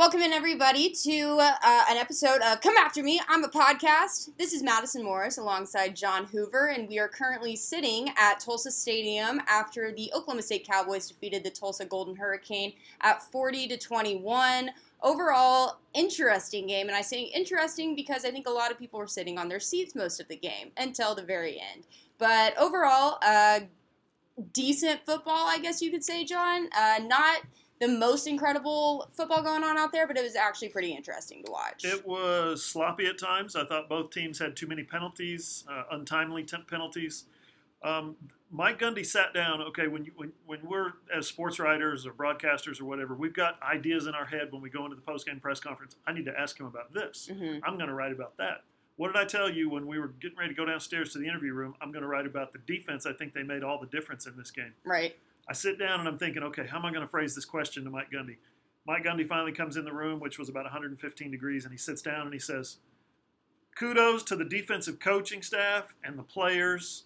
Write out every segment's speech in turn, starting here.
Welcome in, everybody, to uh, an episode of Come After Me. I'm a podcast. This is Madysson Morris alongside John Hoover, and we are currently sitting at Tulsa Stadium after the Oklahoma State Cowboys defeated the Tulsa Golden Hurricane at 40 to 21. Overall, interesting game, and I say interesting because I think a lot of people were sitting on their seats most of the game until the very end. But overall, uh, decent football, I guess you could say, John. Uh, not the most incredible football going on out there, but it was actually pretty interesting to watch. It was sloppy at times. I thought both teams had too many penalties, uh, untimely temp penalties. Um, Mike Gundy sat down. Okay, when, you, when when we're as sports writers or broadcasters or whatever, we've got ideas in our head when we go into the post game press conference. I need to ask him about this. Mhm. I'm going to write about that. What did I tell you when we were getting ready to go downstairs to the interview room? I'm going to write about the defense. I think they made all the difference in this game. Right. I sit down and I'm thinking, okay, how am I going to phrase this question to Mike Gundy? Mike Gundy finally comes in the room, which was about 115 degrees, and he sits down and he says, Kudos to the defensive coaching staff and the players.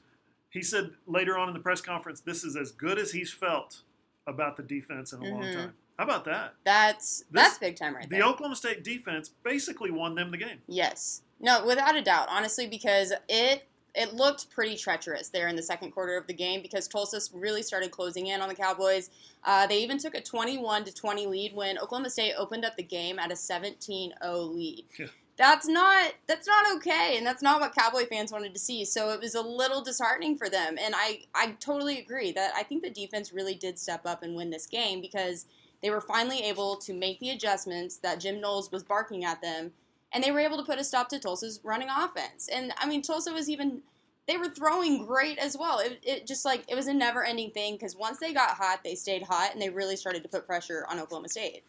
He said later on in the press conference, this is as good as he's felt about the defense in a long Mhm. time. How about that? That's that's big time right The there. Oklahoma State defense basically won them the game. Yes. No, without a doubt, honestly, because it it looked pretty treacherous there in the second quarter of the game because Tulsa really started closing in on the Cowboys. Uh, they even took a 21 to 20 lead when Oklahoma State opened up the game at a 17-0 lead. Yeah. That's not that's not okay, and that's not what Cowboy fans wanted to see. So it was a little disheartening for them, and I I totally agree that I think the defense really did step up and win this game because they were finally able to make the adjustments that Jim Knowles was barking at them and they were able to put a stop to Tulsa's running offense. And I mean, Tulsa was even they were throwing great as well. It, it just like it was a never ending thing because once they got hot, they stayed hot and they really started to put pressure on Oklahoma State.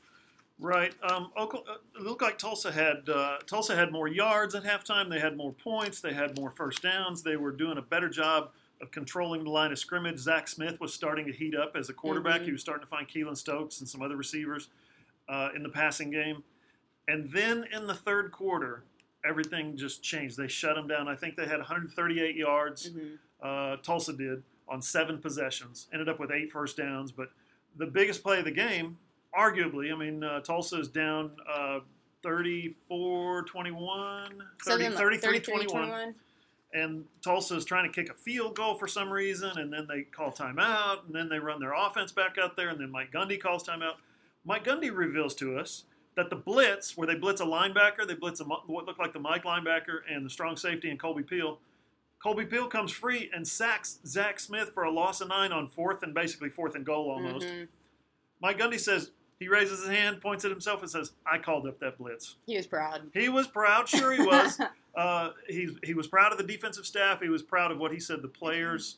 Right. Um, Oklahoma, it looked like Tulsa had uh, Tulsa had more yards at halftime. They had more points. They had more first downs. They were doing a better job of controlling the line of scrimmage. Zach Smith was starting to heat up as a quarterback. Mhm. He was starting to find Keylon Stokes and some other receivers uh, in the passing game. And then in the third quarter, everything just changed. They shut them down. I think they had 138 yards. Mhm. Uh, Tulsa did on seven possessions. Ended up with eight first downs. But the biggest play of the game, arguably, I mean, uh, Tulsa is down uh, 34 21, 30, 33 33, 21. And Tulsa is trying to kick a field goal for some reason. And then they call timeout. And then they run their offense back out there. And then Mike Gundy calls timeout. Mike Gundy reveals to us that the blitz, where they blitz a linebacker, they blitz a, what looked like the Mike linebacker and the strong safety and Kolby Peel. Kolby Peel comes free and sacks Zach Smith for a loss of nine on fourth and basically fourth and goal almost. Mhm. Mike Gundy says he raises his hand, points at himself, and says, "I called up that blitz." He was proud. He was proud, sure he was. uh, he he was proud of the defensive staff. He was proud of what he said the players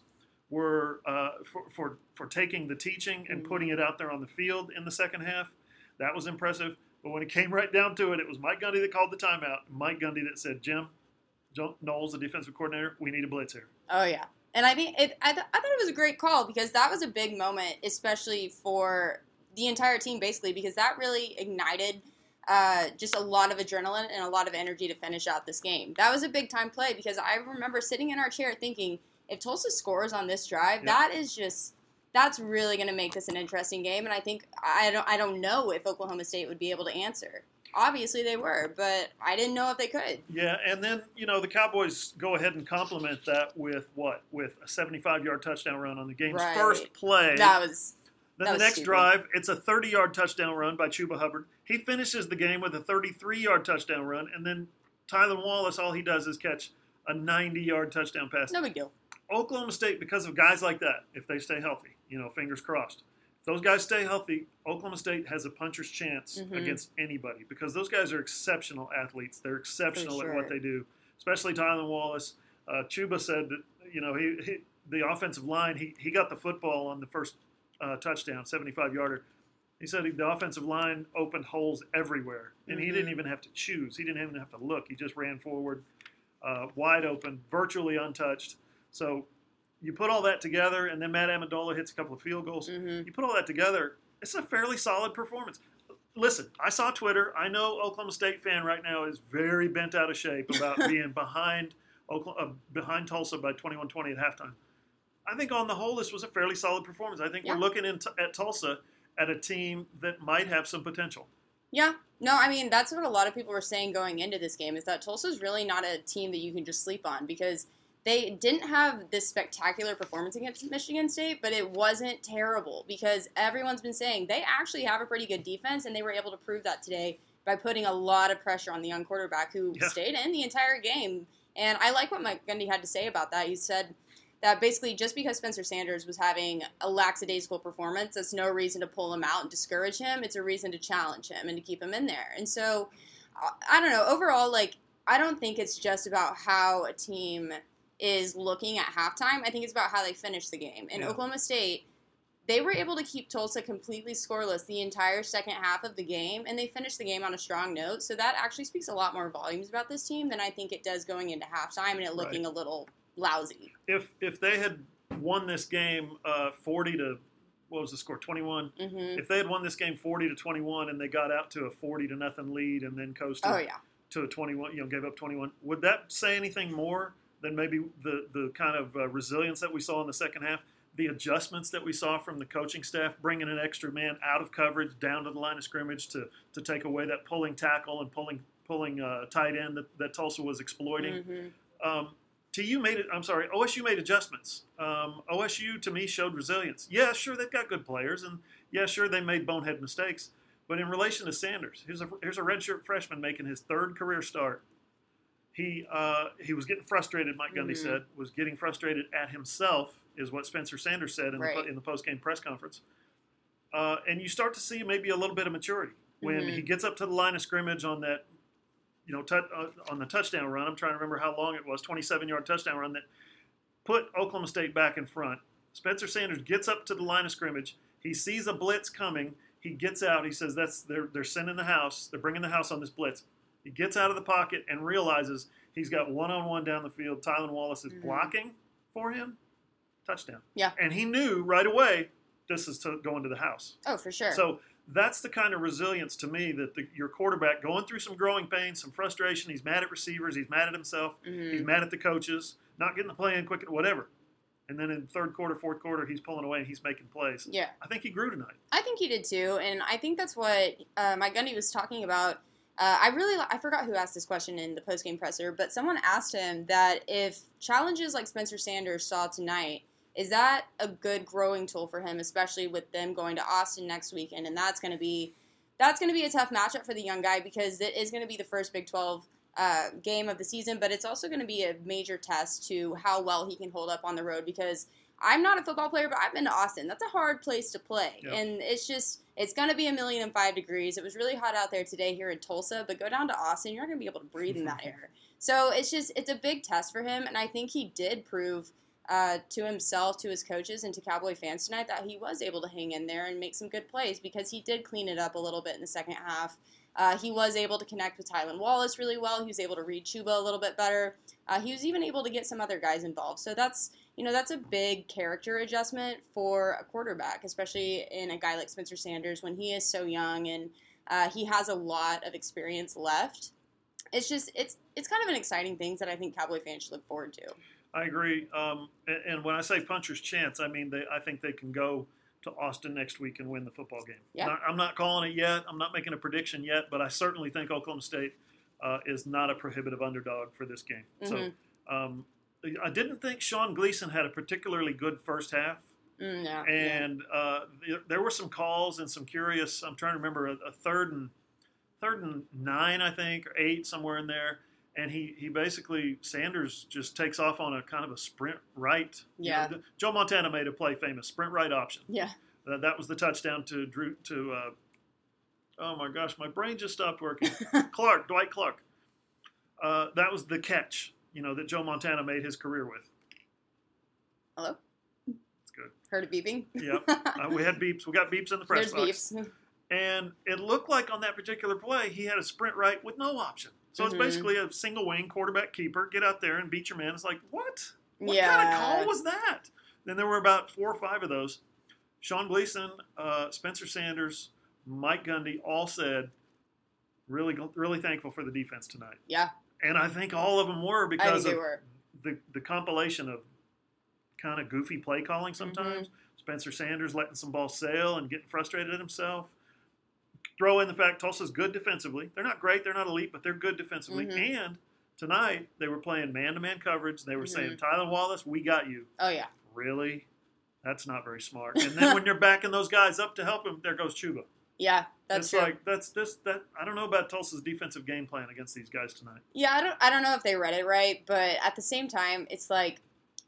were uh, for, for for taking the teaching and Mhm. putting it out there on the field in the second half. That was impressive. But when it came right down to it, it was Mike Gundy that called the timeout. Mike Gundy that said, "Jim, Joe Knowles, the defensive coordinator, we need a blitz here." Oh yeah, and I think it. I, th- I thought it was a great call because that was a big moment, especially for the entire team, basically, because that really ignited uh, just a lot of adrenaline and a lot of energy to finish out this game. That was a big time play because I remember sitting in our chair thinking, if Tulsa scores on this drive, that is just. That's really going to make this an interesting game, and I think I don't. I don't know if Oklahoma State would be able to answer. Obviously, they were, but I didn't know if they could. Yeah, and then you know the Cowboys go ahead and complement that with what? With a 75-yard touchdown run on the game's Right. first play. That was Then That the was next stupid. drive, it's a 30 yard touchdown run by Chuba Hubbard. He finishes the game with a 33 yard touchdown run, and then Tylan Wallace, all he does is catch a 90 yard touchdown pass. no big deal. Oklahoma State, because of guys like that, if they stay healthy, you know, fingers crossed. If those guys stay healthy, Oklahoma State has a puncher's chance Mhm. against anybody because those guys are exceptional athletes. They're exceptional at what they do, especially Tylan Wallace. Uh, Chuba said that, you know, he, he the offensive line, he, he got the football on the first uh, touchdown, 75 yarder. He said the offensive line opened holes everywhere, and he Mhm. didn't even have to choose. He didn't even have to look. He just ran forward, uh, wide open, virtually untouched. So you put all that together, and then Matt Amendola hits a couple of field goals. hmm You put all that together, it's a fairly solid performance. Listen, I saw Twitter. I know Oklahoma State fan right now is very bent out of shape about being behind Oklahoma, uh, behind Tulsa by 21-20 at halftime. I think on the whole, this was a fairly solid performance. I think Yeah. we're looking in at Tulsa at a team that might have some potential. Yeah. No, I mean that's what a lot of people were saying going into this game is that Tulsa's really not a team that you can just sleep on because they didn't have this spectacular performance against Michigan State, but it wasn't terrible because everyone's been saying they actually have a pretty good defense and they were able to prove that today by putting a lot of pressure on the young quarterback who Yeah. stayed in the entire game. And I like what Mike Gundy had to say about that. He said that basically just because Spencer Sanders was having a lackadaisical performance, that's no reason to pull him out and discourage him. It's a reason to challenge him and to keep him in there. And so, I- I don't know. Overall, like, I don't think it's just about how a team is looking at halftime. I think it's about how they finish the game. In Yeah. Oklahoma State, they were able to keep Tulsa completely scoreless the entire second half of the game, and they finished the game on a strong note. So that actually speaks a lot more volumes about this team than I think it does going into halftime and it looking a little lousy. If if they had won this game uh, 40 to what was the score 21 hmm if they had won this game 40 to 21 and they got out to a 40 to nothing lead and then coasted Oh yeah. to a 21 you know gave up 21 would that say anything more than maybe the the kind of uh, resilience that we saw in the second half the adjustments that we saw from the coaching staff bringing an extra man out of coverage down to the line of scrimmage to to take away that pulling tackle and pulling pulling uh, tight end that, that Tulsa was exploiting hmm um, TU made it. I'm sorry, OSU made adjustments. Um, OSU to me showed resilience. Yeah, sure they've got good players, and yeah, sure they made bonehead mistakes. But in relation to Sanders, here's a here's a redshirt freshman making his third career start. He uh, he was getting frustrated. Mike Gundy Mhm. said was getting frustrated at himself is what Spencer Sanders said in the Right. in the post game press conference. Uh, and you start to see maybe a little bit of maturity when Mhm. he gets up to the line of scrimmage on that you know, tou- uh, on the touchdown run. I'm trying to remember how long it was 27 yard touchdown run that put Oklahoma State back in front. Spencer Sanders gets up to the line of scrimmage. He sees a blitz coming. He gets out. He says, "That's they're they're sending the house. They're bringing the house on this blitz." He gets out of the pocket and realizes he's got one on one down the field. Tylan Wallace is Mhm. blocking for him. Touchdown. Yeah. And he knew right away this is to, going to the house. Oh, for sure. So that's the kind of resilience to me that the, your quarterback going through some growing pains, some frustration. He's mad at receivers. He's mad at himself. Mhm. He's mad at the coaches, not getting the play in quick, whatever. And then in third quarter, fourth quarter, he's pulling away and he's making plays. yeah. I think he grew tonight. I think he did too, and I think that's what uh, Mike Gundy was talking about. Uh, I really, I forgot who asked this question in the post game presser, but someone asked him that if challenges like Spencer Sanders saw tonight, is that a good growing tool for him, especially with them going to Austin next weekend, and that's going to be that's going to be a tough matchup for the young guy because it is going to be the first Big Twelve. Uh, game of the season, but it's also going to be a major test to how well he can hold up on the road because I'm not a football player, but I've been to Austin. That's a hard place to play. Yeah. And it's just, it's going to be a million and five degrees. It was really hot out there today here in Tulsa, but go down to Austin, you're not going to be able to breathe in that air. So it's just, it's a big test for him. And I think he did prove uh, to himself, to his coaches, and to Cowboy fans tonight that he was able to hang in there and make some good plays because he did clean it up a little bit in the second half. Uh, he was able to connect with Tylan Wallace really well. He was able to read Chuba a little bit better. Uh, he was even able to get some other guys involved. So that's you know that's a big character adjustment for a quarterback, especially in a guy like Spencer Sanders when he is so young and uh, he has a lot of experience left. It's just it's it's kind of an exciting thing that I think Cowboy fans should look forward to. I agree. Um, and, and when I say puncher's chance, I mean they, I think they can go to Austin next week and win the football game. Yeah. I'm not calling it yet. I'm not making a prediction yet, but I certainly think Oklahoma State uh, is not a prohibitive underdog for this game. Mhm. So um, I didn't think Sean Gleeson had a particularly good first half. Mm, yeah, yeah. and uh, there, there were some calls and some curious. I'm trying to remember a, a third and third and nine, I think, or eight somewhere in there. And he, he basically Sanders just takes off on a kind of a sprint right. You know, Yeah. Joe Montana made a play famous sprint right option. yeah. Uh, that was the touchdown to Drew to. Oh my gosh, my brain just stopped working. Clark, Dwight Clark. Uh, that was the catch, you know, that Joe Montana made his career with. Hello. It's good. Heard it beeping. Yep. Uh, we had beeps. We got beeps in the press There's box. beeps. And it looked like on that particular play, he had a sprint right with no option. So Mhm. it's basically a single wing quarterback keeper. Get out there and beat your man. It's like, what? What yeah. kind of call was that? Then there were about four or five of those. Sean Gleeson, uh, Spencer Sanders, Mike Gundy all said, really, really thankful for the defense tonight. Yeah. And I think all of them were because of were. the, the compilation of kind of goofy play calling Mm-hmm. sometimes. Spencer Sanders letting some balls sail and getting frustrated at himself. throw in the fact Tulsa's good defensively. They're not great, they're not elite, but they're good defensively. Mhm. And tonight they were playing man-to-man coverage. They were Mhm. saying, "Tyler Wallace, we got you." Oh yeah. Really? That's not very smart. And then when you're backing those guys up to help him, there goes Chuba. Yeah, that's it's true. like that's this that I don't know about Tulsa's defensive game plan against these guys tonight. Yeah, I don't I don't know if they read it right, but at the same time, it's like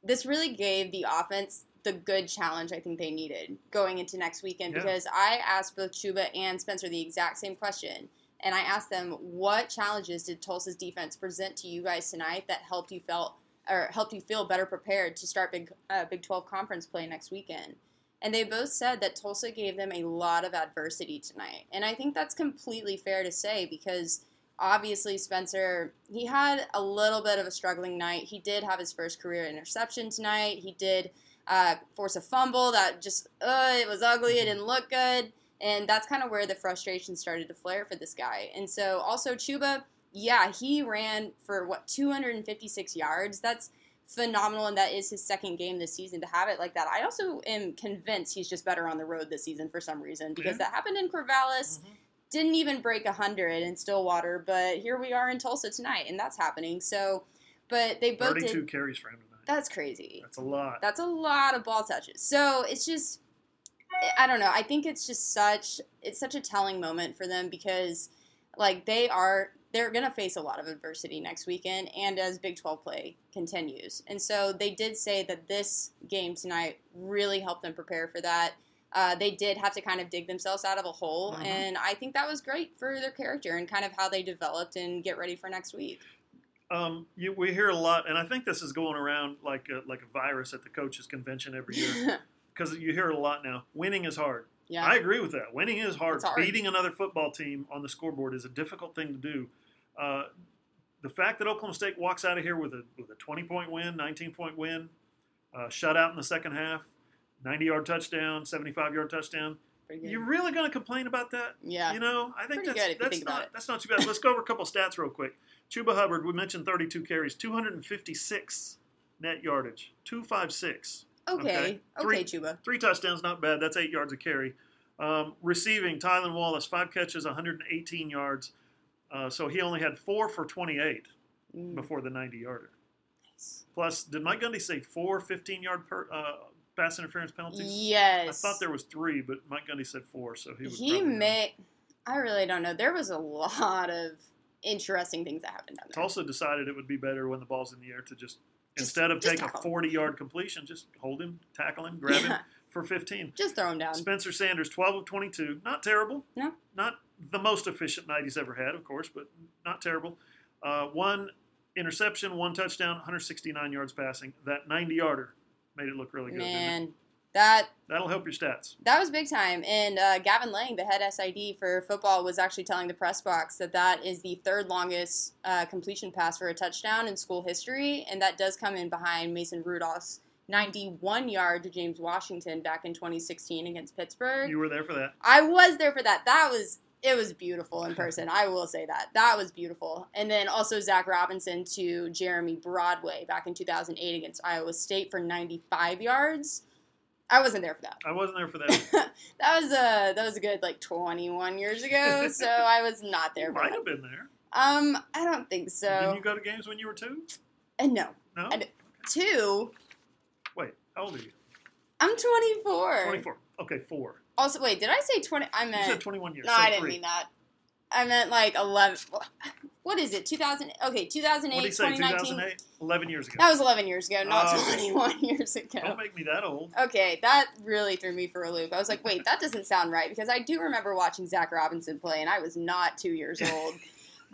this really gave the offense the good challenge I think they needed going into next weekend Yeah. because I asked both Chuba and Spencer the exact same question. And I asked them, what challenges did Tulsa's defense present to you guys tonight that helped you felt or helped you feel better prepared to start Big uh, Big 12 conference play next weekend? And they both said that Tulsa gave them a lot of adversity tonight. And I think that's completely fair to say because obviously Spencer, he had a little bit of a struggling night. He did have his first career interception tonight. He did uh, force a fumble that just, uh, it was ugly. It didn't look good. And that's kind of where the frustration started to flare for this guy. And so also Chuba, yeah, he ran for what, 256 yards. That's phenomenal, and that is his second game this season to have it like that. I also am convinced he's just better on the road this season for some reason because Yeah. that happened in Corvallis. Mm-hmm. Didn't even break 100 in Stillwater, but here we are in Tulsa tonight, and that's happening. So, but they both Thirty-two did. carries for him tonight. That's crazy. That's a lot. That's a lot of ball touches. So it's just, I don't know. I think it's just such it's such a telling moment for them because, like, they are they're gonna face a lot of adversity next weekend, and as Big Twelve play continues, and so they did say that this game tonight really helped them prepare for that. Uh, they did have to kind of dig themselves out of a hole, Mhm. and I think that was great for their character and kind of how they developed and get ready for next week. Um, you, we hear a lot, and I think this is going around like a, like a virus at the coaches' convention every year because you hear it a lot now. Winning is hard. Yeah, I agree with that. Winning is hard. Hard. Beating another football team on the scoreboard is a difficult thing to do. Uh, the fact that Oklahoma State walks out of here with a with a 20 point win, 19 point win, uh, shutout in the second half, 90 yard touchdown, 75 yard touchdown. You're really going to complain about that? yeah. You know, I think Pretty that's that's think not that's not too bad. Let's go over a couple stats real quick. Chuba Hubbard, we mentioned 32 carries, 256 net yardage, 256. Okay. Okay. Okay, Three- Chuba. Three touchdowns, not bad. That's eight yards a carry. Um, receiving, Tylan Wallace, five catches, 118 yards. Uh, so he only had four for 28 Mm, before the 90 yarder. nice. Plus, did Mike Gundy say four 15 yard per, uh, pass interference penalties? Yes. I thought there was three, but Mike Gundy said four, so he was. He may. I really don't know. There was a lot of interesting things that happened down there. Tulsa decided it would be better when the ball's in the air to Just- instead of taking a 40 yard completion, just hold him, tackle him, grab him for 15. just throw him down. Spencer Sanders, 12 of 22. Not terrible. No. Not the most efficient night he's ever had, of course, but not terrible. Uh, one interception, one touchdown, 169 yards passing. That 90 yarder made it look really good. Man, that That'll help your stats. that was big time. And uh, Gavin Lang, the head SID for football, was actually telling the press box that that is the third longest uh, completion pass for a touchdown in school history, and that does come in behind Mason Rudolph's 91 yard to James Washington back in 2016 against Pittsburgh. You were there for that. I was there for that. That was it was beautiful in person. I will say that. That was beautiful. And then also Zac Robinson to Jeremy Broadway back in 2008 against Iowa State for 95 yards. I wasn't there for that. I wasn't there for that. that was a that was a good like 21 years ago, so I was not there you for might that. have been there. Um, I don't think so. Didn't you go to games when you were two? Uh, no, No? Two. Wait, how old are you? I'm 24. 24. Okay, four. Also, wait, did I say 20? I You meant said 21 years. No, so I didn't three. mean that. I meant like 11. What is it? 2000. Okay, 2008, What did he say, 2019. 2008? 11 years ago. That was 11 years ago, not Oh. 21 years ago. Don't make me that old. Okay, that really threw me for a loop. I was like, wait, that doesn't sound right because I do remember watching Zac Robinson play, and I was not two years old.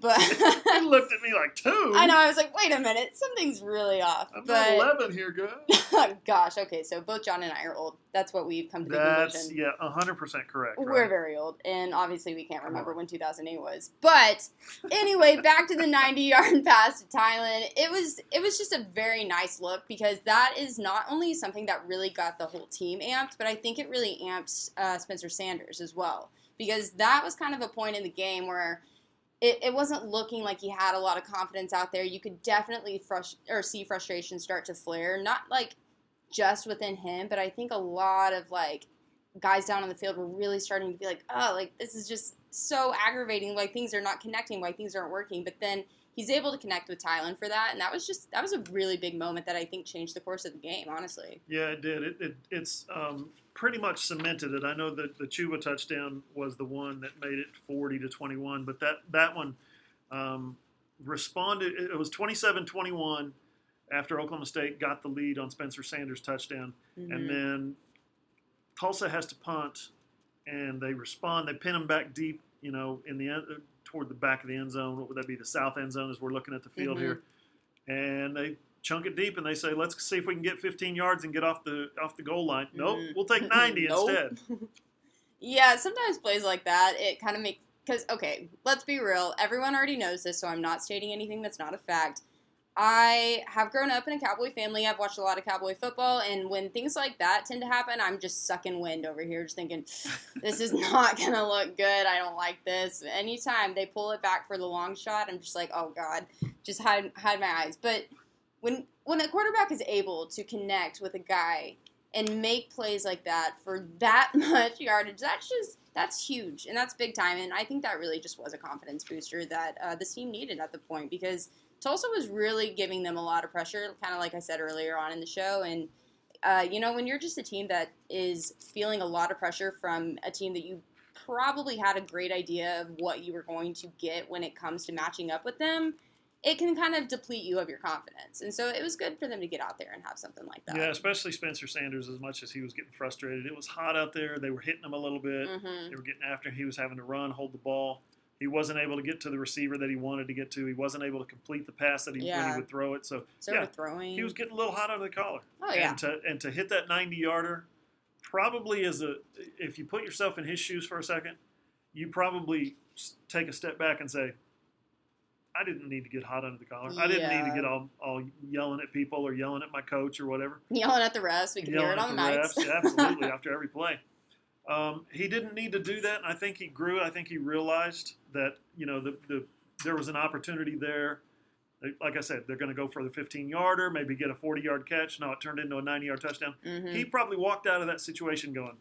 But You looked at me like two. I know I was like, wait a minute, something's really off. I'm but 11 here, guys. gosh, okay, so both John and I are old. That's what we've come to the That's conclusion. yeah, hundred percent correct. We're right? very old, and obviously we can't remember when 2008 was. But anyway, back to the 90 yard pass to Tylan. It was it was just a very nice look because that is not only something that really got the whole team amped, but I think it really amped uh, Spencer Sanders as well because that was kind of a point in the game where. It, it wasn't looking like he had a lot of confidence out there. You could definitely frust- or see frustration start to flare. Not like just within him, but I think a lot of like guys down on the field were really starting to be like, oh, like this is just so aggravating why things are not connecting, why things aren't working. But then he's able to connect with Tylan for that, and that was just that was a really big moment that I think changed the course of the game. Honestly, Yeah, it did. It, it it's um, pretty much cemented it. I know that the Chuba touchdown was the one that made it 40 to 21, but that that one um, responded. It was 27-21 after Oklahoma State got the lead on Spencer Sanders' touchdown, Mhm. and then Tulsa has to punt, and they respond. They pin him back deep, you know, in the end, toward the back of the end zone. What would that be? The south end zone as we're looking at the field Mhm. here, and they chunk it deep, and they say, "Let's see if we can get 15 yards and get off the off the goal line." Nope, Mhm. we'll take 90 Nope. instead. Yeah, sometimes plays like that, it kind of makes because okay, let's be real. Everyone already knows this, so I'm not stating anything that's not a fact. I have grown up in a cowboy family. I've watched a lot of cowboy football, and when things like that tend to happen, I'm just sucking wind over here, just thinking, this is not gonna look good. I don't like this. Anytime they pull it back for the long shot, I'm just like, oh god, just hide hide my eyes. But when when a quarterback is able to connect with a guy and make plays like that for that much yardage, that's just that's huge and that's big time. And I think that really just was a confidence booster that uh, this team needed at the point because Tulsa was really giving them a lot of pressure, kind of like I said earlier on in the show. And uh, you know, when you're just a team that is feeling a lot of pressure from a team that you probably had a great idea of what you were going to get when it comes to matching up with them, it can kind of deplete you of your confidence. And so it was good for them to get out there and have something like that. Yeah, especially Spencer Sanders. As much as he was getting frustrated, it was hot out there. They were hitting him a little bit. hmm They were getting after him. He was having to run, hold the ball. He wasn't able to get to the receiver that he wanted to get to. He wasn't able to complete the pass that he when Yeah. he would throw it. So So yeah, overthrowing. he was getting a little hot under the collar. oh yeah. And to and to hit that 90 yarder, probably as a if you put yourself in his shoes for a second, you probably take a step back and say, I didn't need to get hot under the collar. I didn't need to get all, all yelling at people or yelling at my coach or whatever. Yelling at the refs. We can hear it on the at mics. refs. Yeah, absolutely, after every play. Um, he didn't need to do that, and I think he grew. I think he realized that you know the, the there was an opportunity there. Like I said, they're going to go for the 15 yarder, maybe get a 40 yard catch. No, it turned into a 90 yard touchdown. hmm He probably walked out of that situation going,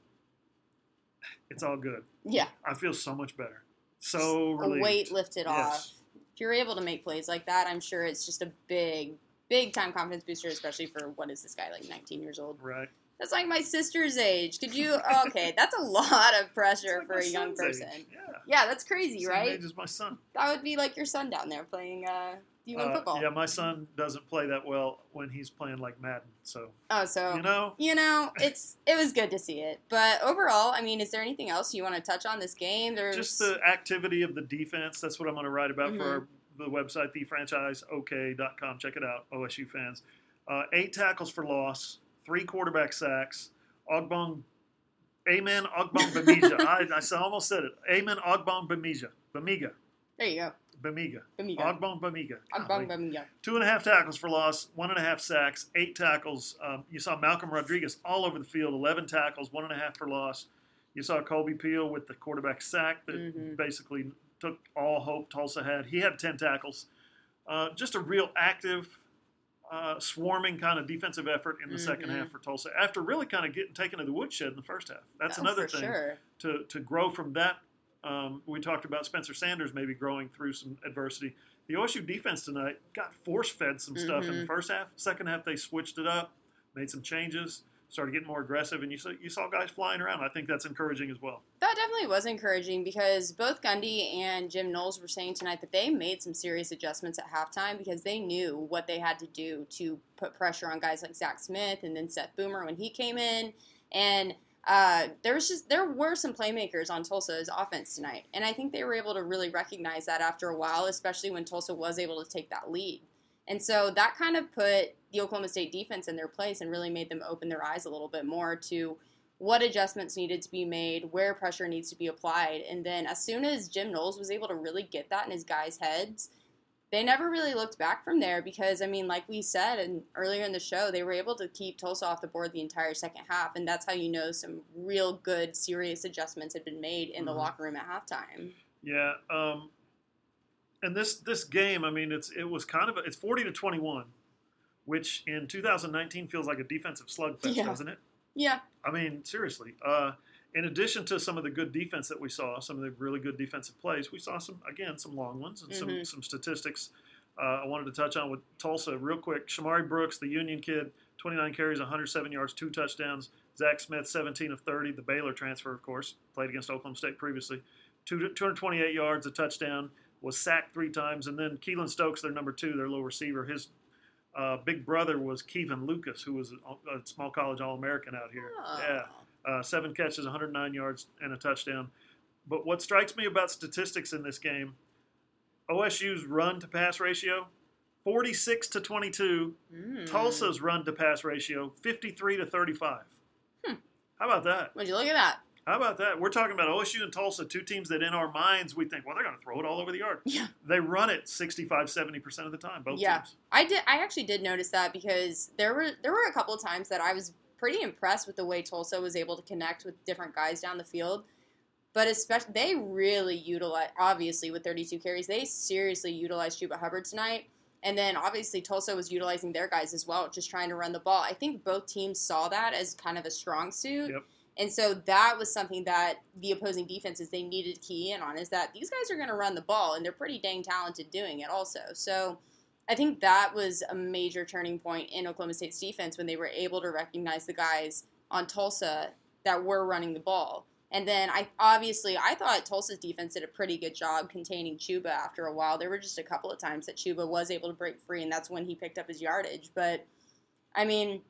"It's all good. yeah. I feel so much better, so relieved. A weight lifted off. If you're able to make plays like that, I'm sure it's just a big, big time confidence booster, especially for what is this guy like 19 years old? Right. That's like my sister's age. Could you? Okay, that's a lot of pressure like for a young person. age. Yeah. Yeah, that's crazy, Same right? age as my son. That would be like your son down there playing uh, D1 Uh, football. yeah, my son doesn't play that well when he's playing like Madden. So Oh, so you know, you know, it's it was good to see it. But overall, I mean, is there anything else you want to touch on this game? There's just the activity of the defense. That's what I'm going to write about Mhm. for our, the website, thefranchiseok.com. Check it out, OSU fans. Uh, eight tackles for loss, three quarterback sacks. Ogbong, Amen Ogbong Bemija. I, I almost said it. Amen Ogbong Bemija. Bemiga. there you go. Bemiga. Bamiga. Ogbong Bemiga. Ogbong Bamiga. Two and a half tackles for loss, one and a half sacks, eight tackles. Um, you saw Malcolm Rodriguez all over the field, 11 tackles, one and a half for loss. You saw Kolby Peel with the quarterback sack that Mhm. basically took all hope Tulsa had. He had 10 tackles. Uh, just a real active, uh, swarming kind of defensive effort in the second Mhm. half for Tulsa after really kind of getting taken to the woodshed in the first half. That's Oh, another thing Sure. to, to grow from that. Um, we talked about Spencer Sanders maybe growing through some adversity. The OSU defense tonight got force fed some stuff in the Mhm. first half. Second half, they switched it up, made some changes, started getting more aggressive, and you saw, you saw guys flying around. I think that's encouraging as well. That definitely was encouraging because both Gundy and Jim Knowles were saying tonight that they made some serious adjustments at halftime because they knew what they had to do to put pressure on guys like Zach Smith and then Seth Boomer when he came in. And uh, there was just there were some playmakers on Tulsa's offense tonight, and I think they were able to really recognize that after a while, especially when Tulsa was able to take that lead. And so that kind of put the Oklahoma State defense in their place and really made them open their eyes a little bit more to what adjustments needed to be made, where pressure needs to be applied. And then as soon as Jim Knowles was able to really get that in his guys' heads, they never really looked back from there because I mean, like we said and earlier in the show, they were able to keep Tulsa off the board the entire second half, and that's how you know some real good, serious adjustments had been made in the Mhm. locker room at halftime. Yeah, um, and this this game, I mean, it's it was kind of a, it's forty to twenty one, which in 2019 feels like a defensive slugfest, Yeah. doesn't it? Yeah, I mean, seriously. Uh, in addition to some of the good defense that we saw, some of the really good defensive plays, we saw some again some long ones and some Mhm. some statistics. Uh, I wanted to touch on with Tulsa real quick. Shamari Brooks, the Union kid, 29 carries, 107 yards, two touchdowns. Zach Smith, 17 of 30, the Baylor transfer, of course, played against Oklahoma State previously. Two, 228 yards, a touchdown, was sacked three times. And then Keylon Stokes, their number two, their little receiver, his uh, big brother was Keevan Lucas, who was a, a small college All American out here. Oh. Yeah. Uh, seven catches, 109 yards, and a touchdown. But what strikes me about statistics in this game, OSU's run to pass ratio, 46 to 22. Mm. Tulsa's run to pass ratio, 53 to 35. Hmm. How about that? Would you look at that? How about that? We're talking about OSU and Tulsa, two teams that in our minds we think, well, they're going to throw it all over the yard. Yeah. They run it 65, 70% of the time, both Yeah. teams. I did. I actually did notice that because there were there were a couple of times that I was pretty impressed with the way Tulsa was able to connect with different guys down the field. But especially, they really utilize. Obviously, with 32 carries, they seriously utilized Chuba Hubbard tonight. And then obviously Tulsa was utilizing their guys as well, just trying to run the ball. I think both teams saw that as kind of a strong suit. Yep. And so that was something that the opposing defenses they needed to key in on is that these guys are going to run the ball and they're pretty dang talented doing it also. So I think that was a major turning point in Oklahoma State's defense when they were able to recognize the guys on Tulsa that were running the ball. And then I obviously I thought Tulsa's defense did a pretty good job containing Chuba after a while. There were just a couple of times that Chuba was able to break free and that's when he picked up his yardage. But I mean,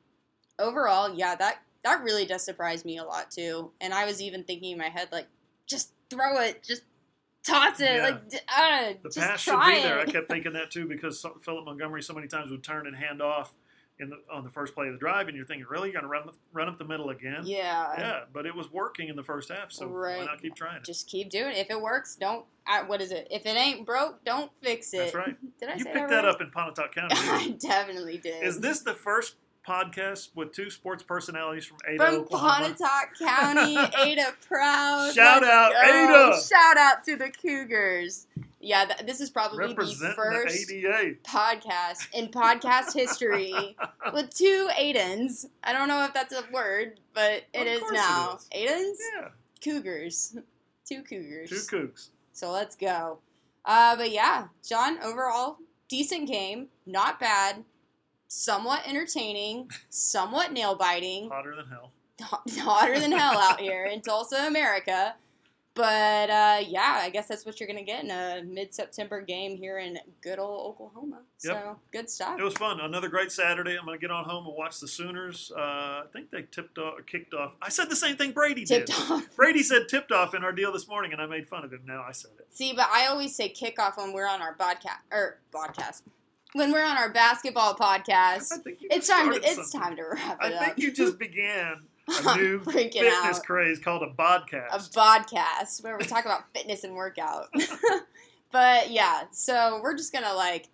overall, yeah, that that really does surprise me a lot too. And I was even thinking in my head like just throw it, just toss it, Yeah. like uh, The just pass should try be there. I kept thinking that too because Philip Montgomery so many times would turn and hand off in the, on the first play of the drive, and you're thinking, really, you're going to run run up the middle again? Yeah. Yeah, but it was working in the first half, so why not keep trying it? Just keep doing it. If it works, don't. Uh, what is it? If it ain't broke, don't fix it. That's right. Did I You say picked that, that up in Pontotoc County. I definitely did. Is this the first podcast with two sports personalities from Ada, from Oklahoma? Pontotoc County? Ada Proud. Shout Let's out, go. Ada. Shout out to the Cougars. Yeah, th- this is probably the Representing first the ADA. podcast in podcast history with two Aidens. I don't know if that's a word, but it Of is course it now. is. Aidens? Yeah, Cougars. Two Cougars. two Cougs. So let's go. Uh, but yeah, John, overall, decent game. Not bad. Somewhat entertaining. Somewhat nail biting. Hotter than hell. Hotter than hell out here in Tulsa, America. But uh, yeah, I guess that's what you're going to get in a mid September game here in good old Oklahoma. So Yep. good stuff. It was fun. Another great Saturday. I'm going to get on home and watch the Sooners. Uh, I think they tipped off, kicked off. I said the same thing Brady did. Off. Brady said tipped off in our deal this morning, and I made fun of him. Now I said it. See, but I always say kickoff when we're on our podcast or podcast. When we're on our basketball podcast. I It's time to it's something. time to wrap I it up. I think you just began a new fitness out. craze called a podcast. a podcast. podcast where we talk about fitness and workout. but yeah, so we're just gonna like,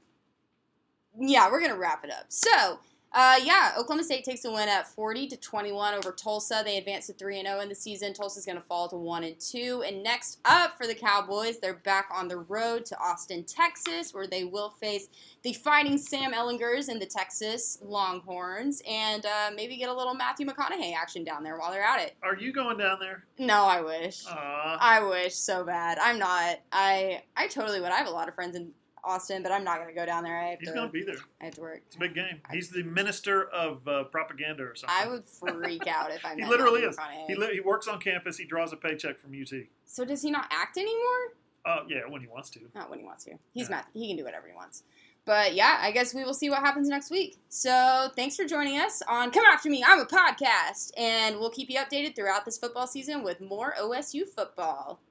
yeah, we're gonna wrap it up. So. Uh, yeah, Oklahoma State takes a win at 40 to 21 over Tulsa. They advance to 3 and 0 in the season. Tulsa's going to fall to 1 and 2. And next up for the Cowboys, they're back on the road to Austin, Texas, where they will face the Fighting Sam Ehlingers and the Texas Longhorns, and uh, maybe get a little Matthew McConaughey action down there while they're at it. Are you going down there? No, I wish. I wish so bad. I'm not. I I totally would. I have a lot of friends in Austin, but I'm not gonna go down there. I have He's to. going to be there. I have to work. It's a big game. He's the minister of uh, propaganda or something. I would freak out if I He literally is. He, li- he works on campus. He draws a paycheck from UT. so does he not act anymore? Uh, yeah, when he wants to. Not when he wants to. He's Yeah. He can do whatever he wants. But yeah, I guess we will see what happens next week. So thanks for joining us on Come After Me. I'm a podcast, and we'll keep you updated throughout this football season with more OSU football.